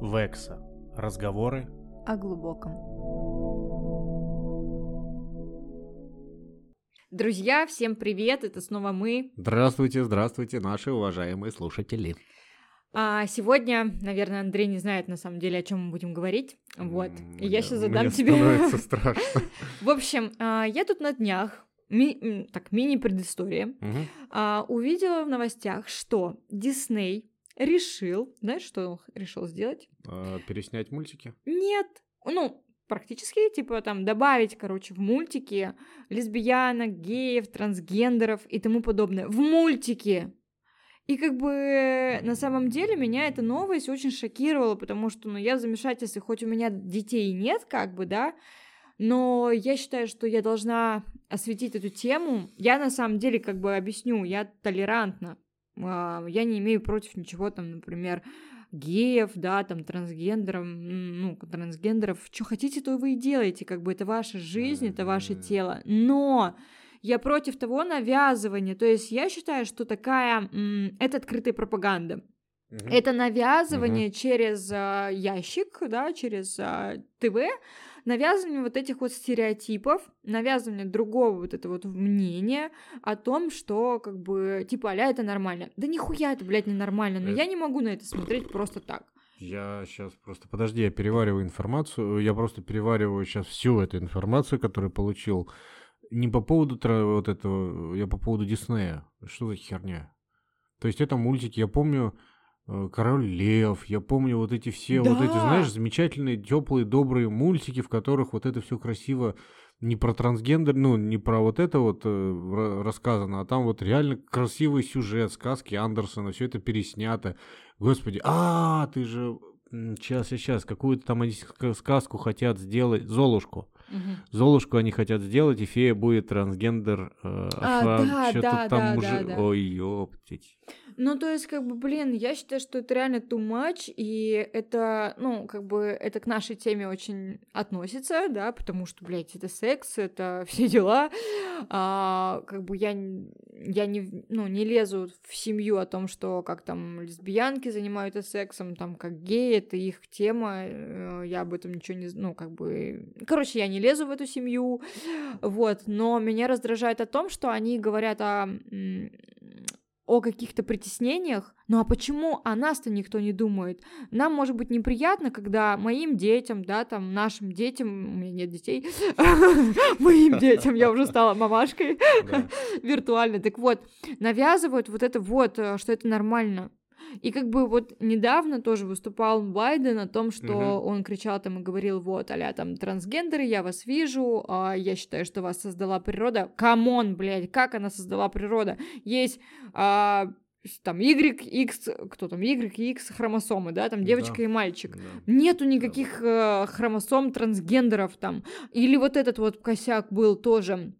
Векса. Разговоры о глубоком. Друзья, всем привет! Это снова мы. Здравствуйте, здравствуйте, наши уважаемые слушатели. А сегодня, наверное, Андрей не знает на самом деле, о чем мы будем говорить. Вот. И я сейчас задам Мне тебе. становится страшно. В общем, а, я тут на днях, ми- так, мини-предыстория, Мгм. а, увидела в новостях, что Дисней решил, знаешь, что он решил сделать? А, Переснять мультики? Нет, ну, практически, типа, там, добавить, короче, в мультики лесбиянок, геев, трансгендеров и тому подобное. В мультике! И как бы на самом деле меня эта новость очень шокировала, потому что, ну, я в замешательстве, хоть у меня детей нет, как бы, да, но я считаю, что я должна осветить эту тему. Я на самом деле, как бы объясню, я толерантна. А, Я не имею против ничего там, например, геев, да, там, трансгендеров, ну, трансгендеров, что хотите, то вы и делаете, как бы это ваша жизнь, это ваше Мгм. тело, но я против того навязывания, то есть я считаю, что такая, это открытая пропаганда, это навязывание через а, ящик, да, через а, ТВ, навязывание вот этих вот стереотипов, навязывание другого вот этого вот мнения о том, что как бы типа аля это нормально. Да нихуя это, блядь, ненормально, но Э. я не могу на это смотреть просто так. Я сейчас просто... Подожди, я перевариваю информацию. Я просто перевариваю сейчас всю эту информацию, которую получил. Не по поводу вот этого, я по поводу Диснея. Что за херня? То есть это мультики, я помню Король Лев, я помню вот эти все, вот эти, Да. знаешь, замечательные, теплые, добрые мультики, в которых вот это все красиво не про трансгендер, ну, не про вот это вот э, ра- рассказано, а там вот реально красивый сюжет, сказки Андерсона, все это переснято. Господи, а, ты же сейчас, сейчас, какую-то там они сказку хотят сделать, Золушку. Золушку они хотят сделать, и фея будет трансгендер. э, А, да, что-то да, там да, уже... да, да. Ой, ёптить. Ну, то есть, как бы, блин, я считаю, что это реально too much, и это, ну, как бы, это к нашей теме очень относится, да, потому что, блядь, это секс, это все дела, а, как бы я, я не, ну, не лезу в семью о том, что как там лесбиянки занимаются сексом, там, как геи, это их тема, э, я об этом ничего не, ну, как бы, короче, я не лезу в эту семью, вот, но меня раздражает о том, что они говорят о о каких-то притеснениях, ну а почему о нас-то никто не думает? Нам может быть неприятно, когда моим детям, да, там, нашим детям, у меня нет детей, моим детям, я уже стала мамашкой виртуально, так вот, навязывают вот это вот, э, что это нормально. И как бы вот недавно тоже выступал Байден о том, что Мгм. он кричал там и говорил, вот, аля там трансгендеры, я вас вижу, а я считаю, что вас создала природа. Come on, блядь, как она создала природа? Есть а, там Y, X, кто там, Y X хромосомы, да, там девочка Да. и мальчик. Да. Нету никаких э, хромосом трансгендеров там. Или вот этот вот косяк был тоже,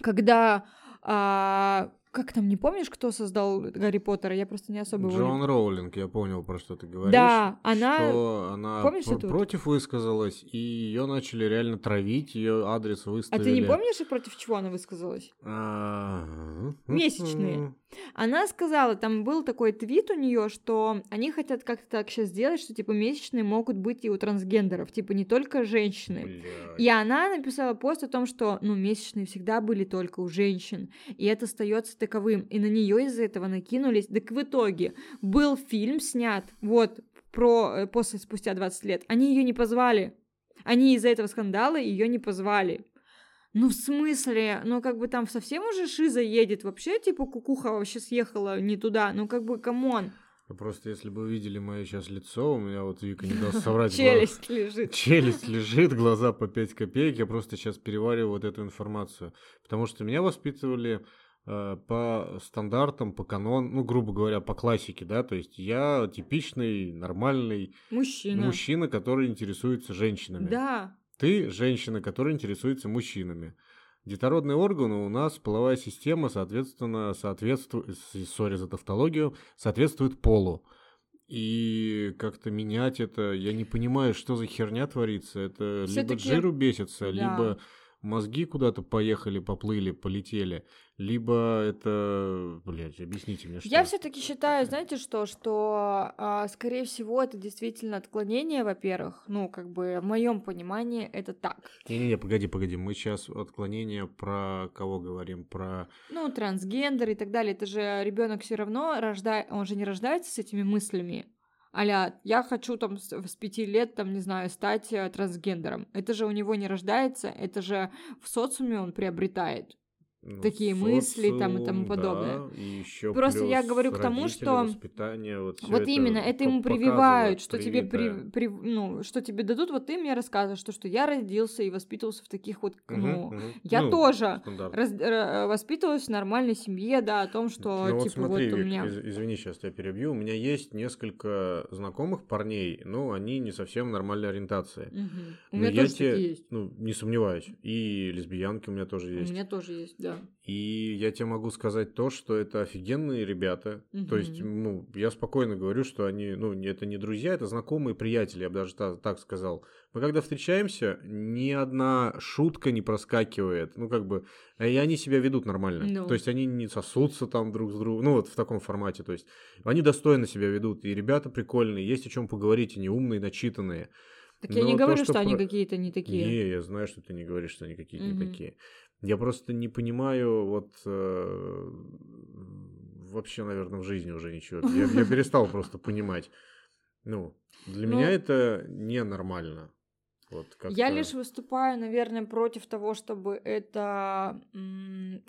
когда... а, как там, не помнишь, кто создал Гарри Поттера? Я просто не особо его... Джон Роулинг, я понял, про что ты говоришь. Да, она- Что она Помнишь пр- эту против высказалась, и ее начали реально травить, ее адрес А выставили. ты не помнишь, против чего она высказалась? А, Месячные. Она сказала, там был такой твит у нее, что они хотят как-то так сейчас сделать, что типа месячные могут быть и у трансгендеров, типа не только женщины. Блядь. И она написала пост о том, что, ну, месячные всегда были только у женщин, и это остается таковым. И на нее из-за этого накинулись. Так в итоге был фильм снят, вот, про э, после спустя 20 лет. Они ее не позвали. Они из-за этого скандала ее не позвали. Ну, в смысле? Ну, как бы там совсем уже шиза едет. Вообще, типа, кукуха вообще съехала не туда. Ну, как бы, come on. Просто если бы вы видели мое сейчас лицо, у меня вот Вика не даст соврать. Челюсть лежит. Челюсть лежит, глаза по 5 копеек. Я просто сейчас перевариваю вот эту информацию. Потому что меня воспитывали по стандартам, по канон, ну, грубо говоря, по классике, да, то есть я типичный, нормальный Мужчина. мужчина, который интересуется женщинами. Да. Ты женщина, которая интересуется мужчинами. Детородные органы у нас, половая система, соответственно, соответствует, сори за тавтологию, соответствует полу. И как-то менять это, я не понимаю, что за херня творится. Это либо жиру бесится, да. либо мозги куда-то поехали, поплыли, полетели, либо это, блядь, объясните мне, что. Я все-таки считаю, знаете что, что, а, скорее всего, это действительно отклонение, во-первых, ну, как бы в моем понимании это так. Не-не-не, погоди, погоди, мы сейчас отклонение про кого говорим, про. Ну, трансгендер и так далее. Это же ребенок все равно рождает, он же не рождается с этими мыслями. Аля, я хочу там с, с пяти лет, там, не знаю, стать э, трансгендером. Это же у него не рождается, это же в социуме он приобретает. Ну, такие мысли там и тому социум, подобное. да, и еще Просто я говорю к тому, что- вот, Вот именно, это ему прививают, что тебе при, при- ну, что тебе дадут, вот ты мне рассказываешь, что, что я родился и воспитывался в таких вот, ну, мгм. я Ну, тоже стандарт. раз- ра- воспитывалась в нормальной семье, да, о том, что, Ну вот типа, смотри, вот у Вик, меня... из- извини, сейчас тебя перебью. У меня есть несколько знакомых парней, но они не совсем нормальной ориентации. Мгм. У Но меня я тоже те- такие есть. Ну, не сомневаюсь. И лесбиянки у меня тоже У есть. меня тоже есть, да. И я тебе могу сказать то, что это офигенные ребята. То есть, ну, я спокойно говорю, что они, ну, не- это не друзья, это знакомые приятели, я бы даже та- так сказал. Мы когда встречаемся, ни одна шутка не проскакивает. Ну, как бы, э, и они себя ведут нормально. Ну. То есть, они не сосутся там друг с другом, ну, вот в таком формате. То есть, они достойно себя ведут. И ребята прикольные, есть о чем поговорить, они умные, начитанные. Так я не Но то, говорю, что, что они про- какие-то не такие. Не, я знаю, что ты не говоришь, что они какие-то не Мгм. такие. Я просто не понимаю, вот э, вообще, наверное, в жизни уже ничего. Я, я перестал просто понимать. Ну, для Ну, меня это ненормально. Вот Я лишь выступаю, наверное, против того, чтобы это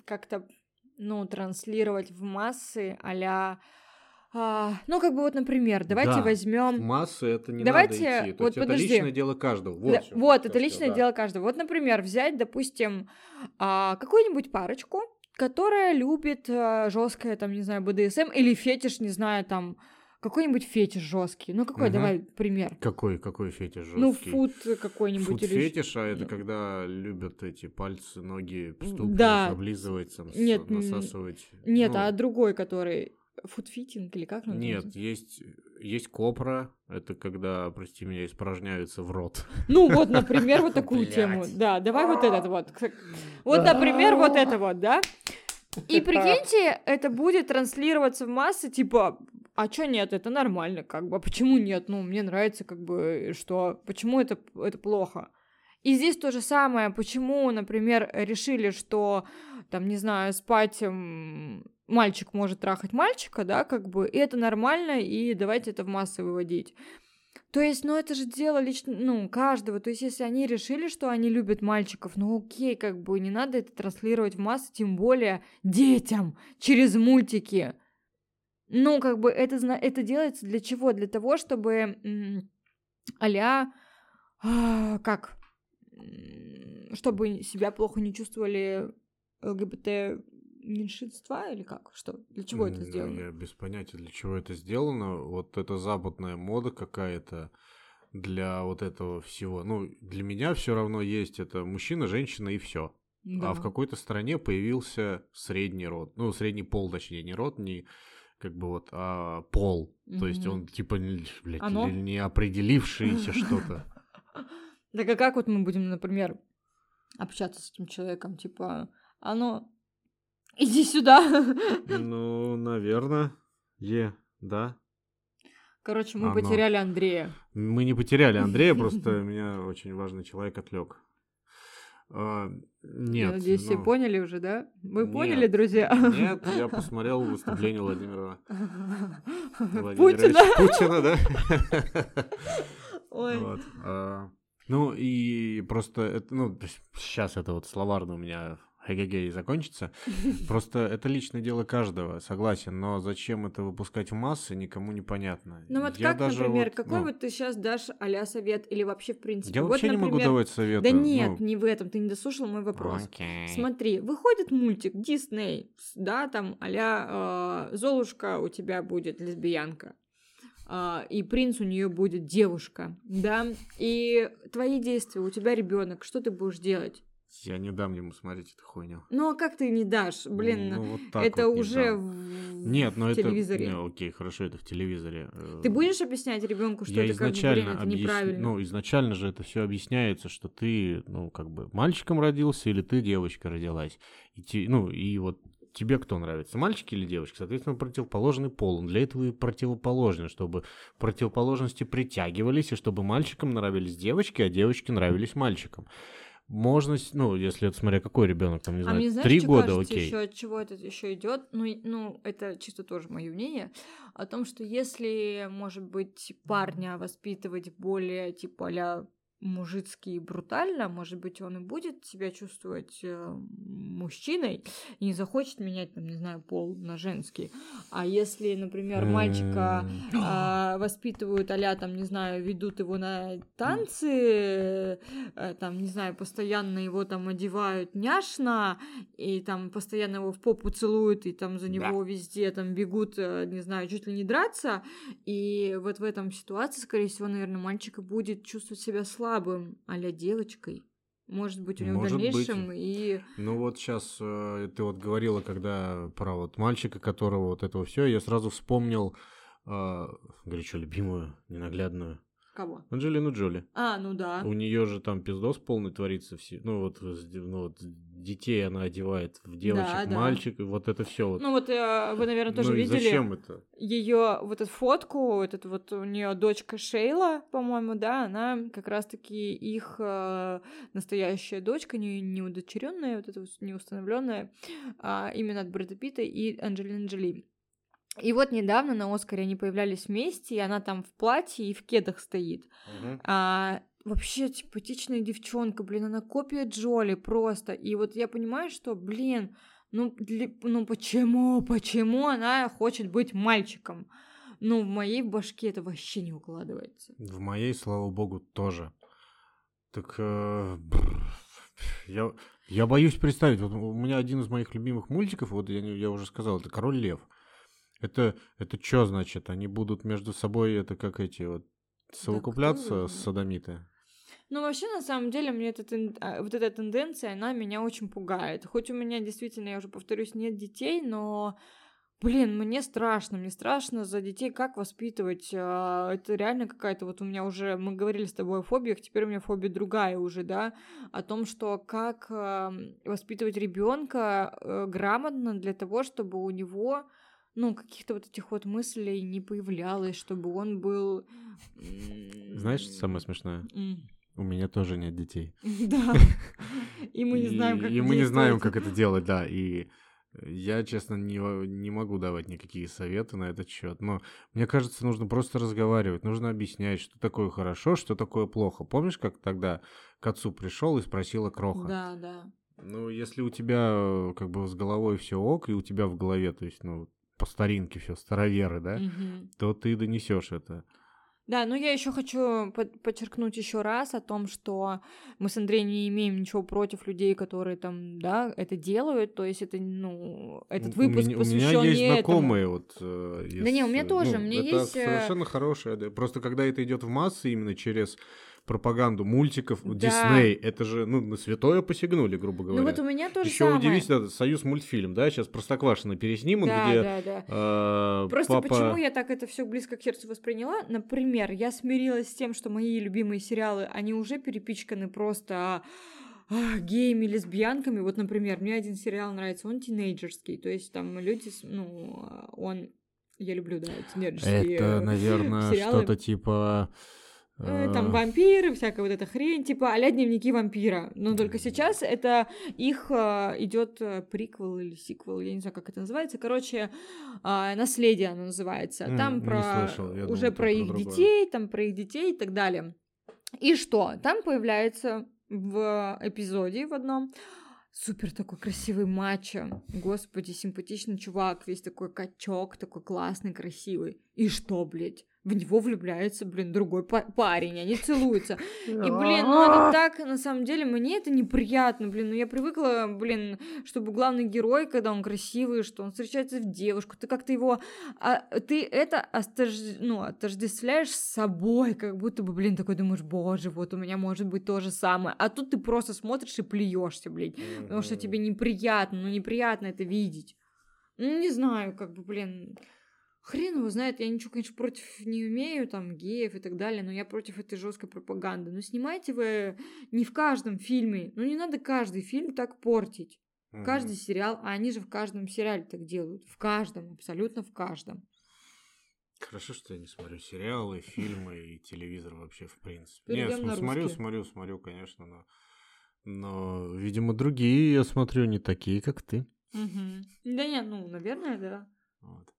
как-то, ну, транслировать в массы, а ну, как бы вот, например, давайте Да, возьмем... массы это не Давайте, надо идти. То вот есть это подожди. личное дело каждого. Вот, Да, вот, это личное да. дело каждого. Вот, например, взять, допустим, а, какую-нибудь парочку, которая любит жесткое, там, не знаю, БДСМ или фетиш, не знаю, там, какой-нибудь фетиш жесткий. Ну, какой, Мгм. давай пример. Какой, какой фетиш жесткий? Ну, фут какой-нибудь. Фут или... фетиша это Ну. когда любят эти пальцы, ноги, ступни, Да. облизывать, там, Нет, насасывать. Нет, Ну, а другой, который футфитинг или как? Нет, называется? есть, есть копра, это когда, прости меня, испражняются в рот. Ну, вот, например, вот такую тему. Да, давай вот этот вот. Вот, например, вот это вот, да? И прикиньте, это будет транслироваться в массы, типа, а чё нет, это нормально, как бы, а почему нет? Ну, мне нравится, как бы, что, почему это, это плохо? И здесь то же самое, почему, например, решили, что, там, не знаю, спать мальчик может трахать мальчика, да, как бы, и это нормально, и давайте это в массы выводить. То есть, ну, это же дело лично, ну, каждого. То есть, если они решили, что они любят мальчиков, ну, окей, как бы, не надо это транслировать в массы, тем более детям через мультики. Ну, как бы, это, это делается для чего? Для того, чтобы а как? Чтобы себя плохо не чувствовали ЛГБТ меньшинства или как? Что? Для чего это сделано? Я без понятия, для чего это сделано. Вот это западная мода какая-то для вот этого всего. Ну, для меня все равно есть это мужчина, женщина и все. Да. А в какой-то стране появился средний род. Ну, средний пол, точнее, не род, не как бы вот, а пол. То есть он типа, не- блядь, Оно? не определившийся что-то. Так а как вот мы будем, например, общаться с этим человеком? Типа, оно... Иди сюда. Ну, наверное, е, да. Короче, мы Оно. потеряли Андрея. Мы не потеряли Андрея, просто меня очень важный человек отвлек. А, Я Нет. надеюсь, все ну, поняли уже, да? Вы нет. поняли, друзья? Нет, я посмотрел выступление Владимира Путина. Путина, да? Ой. Вот. А, Ну и просто, это, ну, сейчас это вот словарно у меня эгегей закончится. Просто это личное дело каждого, согласен, но зачем это выпускать в массы, никому непонятно. Ну вот Я как, даже например, вот, какой ну, вот ты сейчас дашь а совет или вообще в принципе? Я вот, вообще не могу давать советы. Да нет, ну, не в этом, ты не дослушал мой вопрос. Смотри, выходит мультик Дисней, да, там а Золушка у тебя будет лесбиянка, а, и принц у нее будет девушка, да, и твои действия, у тебя ребенок, что ты будешь делать? Я не дам ему смотреть эту хуйню. Ну а как ты не дашь? Блин, Ну, вот это вот не уже дам. в, Нет, но в это... телевизоре. Не, окей, хорошо, это в телевизоре. Э, Ты будешь объяснять ребенку, что я это как бы, изначально блин, это объяс- неправильно? Ну, изначально же это все объясняется, что ты, ну, как бы мальчиком родился или ты девочка родилась. И те- ну, и вот тебе кто нравится, мальчик или девочка? Соответственно, противоположный пол. Он для этого и противоположен, чтобы противоположности притягивались, и чтобы мальчикам нравились девочки, а девочки нравились мальчикам. Можно, ну, если это смотря какой ребенок, там, не А знаю, мне знаешь, три что года, кажется, окей. еще от чего это еще идет? Ну, ну, это чисто тоже мое мнение о том, что если, может быть, парня воспитывать более типа а мужицки и брутально, может быть, он и будет себя чувствовать э, мужчиной и не захочет менять, там, не знаю, пол на женский. А если, например, мальчика а, воспитывают а там, не знаю, ведут его на танцы, э, там, не знаю, постоянно его там одевают няшно, и там постоянно его в попу целуют, и там за него везде там бегут, э, не знаю, чуть ли не драться, и вот в этом ситуации, скорее всего, наверное, мальчик будет чувствовать себя слабым, а девочкой. Может быть, у него Может в быть. дальнейшем и... Ну вот сейчас ты вот говорила, когда про вот мальчика, которого вот этого все, я сразу вспомнил э, горячо любимую, ненаглядную Кого? Анджелину Джоли. А, ну да. У нее же там пиздос полный творится все. Ну вот, ну, вот детей она одевает в девочек, Да, да. мальчик, и вот это все вот. Ну вот э, вы, наверное, тоже Ну и видели. зачем это? ее вот эту фотку, вот эту вот у нее дочка Шейла, по-моему, да, она как раз-таки их э, настоящая дочка, не, не удочеренная, вот эта вот неустановленная, а именно от Брэда Питта и Анджелины Джоли. И вот недавно на Оскаре они появлялись вместе, и она там в платье и в кедах стоит. Мгм. А, вообще симпатичная девчонка, блин, она копия Джоли просто. И вот я понимаю, что, блин, ну, для- ну почему, почему она хочет быть мальчиком? Ну, в моей башке это вообще не укладывается. В моей, слава богу, тоже. Так э, бррр, я, я боюсь представить. Вот у меня один из моих любимых мультиков, вот я, я уже сказал, это Король Лев. Это, это что значит? Они будут между собой, это как эти вот совокупляться кто с садомиты? Ну, вообще, на самом деле, мне эта, тен- вот эта тенденция, она меня очень пугает. Хоть у меня действительно, я уже повторюсь, нет детей, но, блин, мне страшно, мне страшно за детей, как воспитывать. а, Это реально какая-то, вот у меня уже, мы говорили с тобой о фобиях, теперь у меня фобия другая уже, да, о том, что как воспитывать ребенка э, грамотно для того, чтобы у него ну, каких-то вот этих вот мыслей не появлялось, чтобы он был... Знаешь, что самое смешное? У меня тоже нет детей. Да. И мы не знаем, как И мы не знаем, как это делать, да. И я, честно, не, не могу давать никакие советы на этот счет. Но мне кажется, нужно просто разговаривать, нужно объяснять, что такое хорошо, что такое плохо. Помнишь, как тогда к отцу пришел и спросила Кроха? Да, да. Ну, если у тебя э, как бы с головой все ок, и у тебя в голове, то есть, ну, по старинке все, староверы, да, Мгм. то ты донесешь это. Да, но я еще хочу под- подчеркнуть еще раз о том, что мы с Андреем не имеем ничего против людей, которые там, да, это делают. То есть это, ну, этот У выпуск меня- посвящен У меня есть не этому. знакомые вот э, Да не, у меня из, тоже, ну, у меня это есть, э, совершенно хорошее. да. Просто когда это идет в массы именно через пропаганду мультиков, Да. Дисней, это же, ну, на святое посягнули, грубо говоря. Ну вот у меня тоже Еще самое. удивительно, Союз мультфильм, да, сейчас Простоквашино переснимут, Да, где да, да. э, Просто папа... почему я так это все близко к сердцу восприняла? Например, я смирилась с тем, что мои любимые сериалы, они уже перепичканы просто а, геями, лесбиянками. Вот, например, мне один сериал нравится, он тинейджерский. То есть там люди, ну, он... Я люблю, да, тинейджерские Это, наверное, сериалы. что-то типа... Э, Там э, вампиры, всякая вот эта хрень, типа а дневники вампира. Но только сейчас это их идет приквел или сиквел, я не знаю, как это называется. Короче, наследие оно называется. Там про уже про их детей, там про их детей и так далее. И что? Там появляется в эпизоде в одном супер такой красивый мачо. Господи, симпатичный чувак, весь такой качок, такой классный, красивый. И что, блядь? В него влюбляется, блин, другой парень, они целуются. И, блин, ну это так, на самом деле, мне это неприятно, блин, ну я привыкла, блин, чтобы главный герой, когда он красивый, что он встречается в девушку, ты как-то его, а, ты это остож... ну, отождествляешь с собой, как будто бы, блин, такой думаешь, боже, вот у меня может быть то же самое, а тут ты просто смотришь и плюешься, блин, потому что тебе неприятно, ну неприятно это видеть. Ну, не знаю, как бы, блин, Хрен его знает, я ничего, конечно, против не умею, там, геев и так далее, но я против этой жесткой пропаганды. Но снимайте вы не в каждом фильме, ну не надо каждый фильм так портить. Mm-hmm. Каждый сериал, а они же в каждом сериале так делают. В каждом, абсолютно в каждом. Хорошо, что я не смотрю сериалы, фильмы и телевизор вообще, в принципе. Нет, смотрю, смотрю, смотрю, конечно, но... Но, видимо, другие я смотрю не такие, как ты. Угу. Да нет, ну, наверное, да. Вот.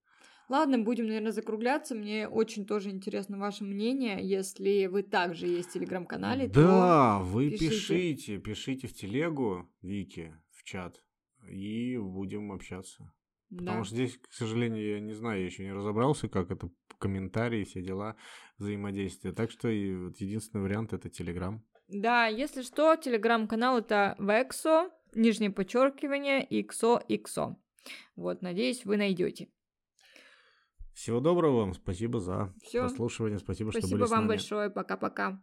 Ладно, будем, наверное, закругляться. Мне очень тоже интересно ваше мнение. Если вы также есть в телеграм-канале, да, то вы пишите. пишите, пишите в телегу Вики, в чат, и будем общаться. Потому да. что здесь, к сожалению, я не знаю, я еще не разобрался, как это комментарии, все дела, взаимодействия. Так что и вот единственный вариант это Телеграм. Да, если что, телеграм-канал это Вексо, нижнее подчеркивание, XOXO. Вот, надеюсь, вы найдете. Всего доброго вам, спасибо за Всё. прослушивание, спасибо, спасибо что были с нами. Спасибо вам большое, пока-пока.